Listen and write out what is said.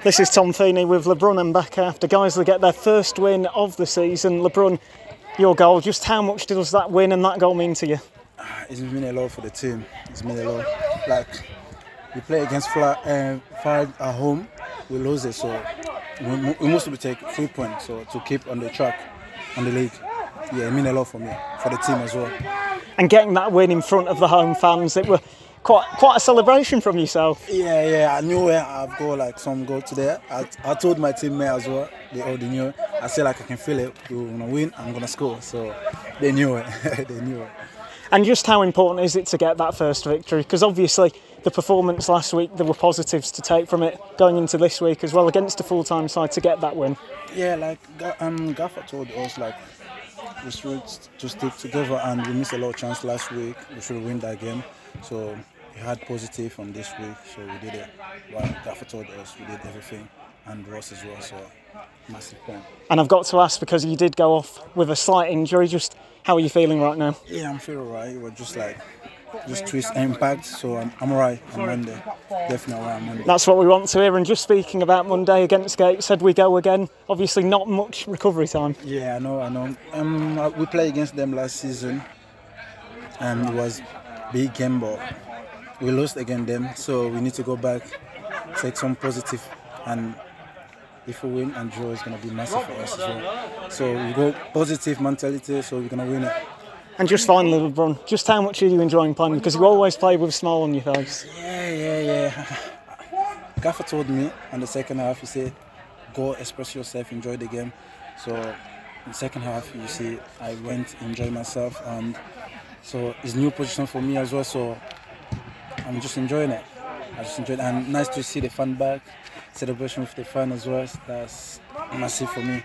This is Tom Feeney with LeBrun and back after Guiseley get their first win of the season. LeBrun, your goal, just how much does that win and that goal mean to you? It's mean a lot for the team. It's mean a lot. Like we play against Fla, uh, Fire at home, we lose it, so we, we must be take three points so to keep on the track on the league. Yeah, it mean a lot for me, for the team as well. And getting that win in front of the home fans, it were quite quite a celebration from yourself. Yeah, yeah, I knew where I've got like some goal today. I, I told my teammate as well. They already knew. I said like I can feel it. We're gonna win. I'm gonna score. So they knew it. they knew it. And just how important is it to get that first victory? Because obviously the performance last week, there were positives to take from it going into this week as well against a full-time side to get that win. Yeah, like um, Gaffer told us, like we should to stick together, and we missed a lot of chance last week. We should win that game. So we had positive on this week, so we did it. Well, Gaffer told us we did everything, and Ross as well. So massive point. And I've got to ask because you did go off with a slight injury. Just how are you feeling right now? Yeah, I'm feeling alright. We're just like just twist impact, so I'm, I'm alright on Monday. Definitely alright on Monday. That's what we want to hear. And just speaking about Monday against Gateshead, we go again. Obviously, not much recovery time. Yeah, I know, I know. Um, we played against them last season, and it was big game, but we lost against them. So we need to go back, take some positive, and if we win and draw, it's gonna be massive for us as well. So we go positive mentality, so we're gonna win it. And just finally, LeBrun, just how much are you enjoying playing? Because you always play with a smile on your face. Yeah, yeah, yeah. Gaffer told me on the second half, he said, go express yourself, enjoy the game. So in the second half, you see, I went, enjoy myself, and so it's new position for me as well. So I'm just enjoying it. I just enjoyed it. And nice to see the fan back, celebration with the fan as well. That's massive for me.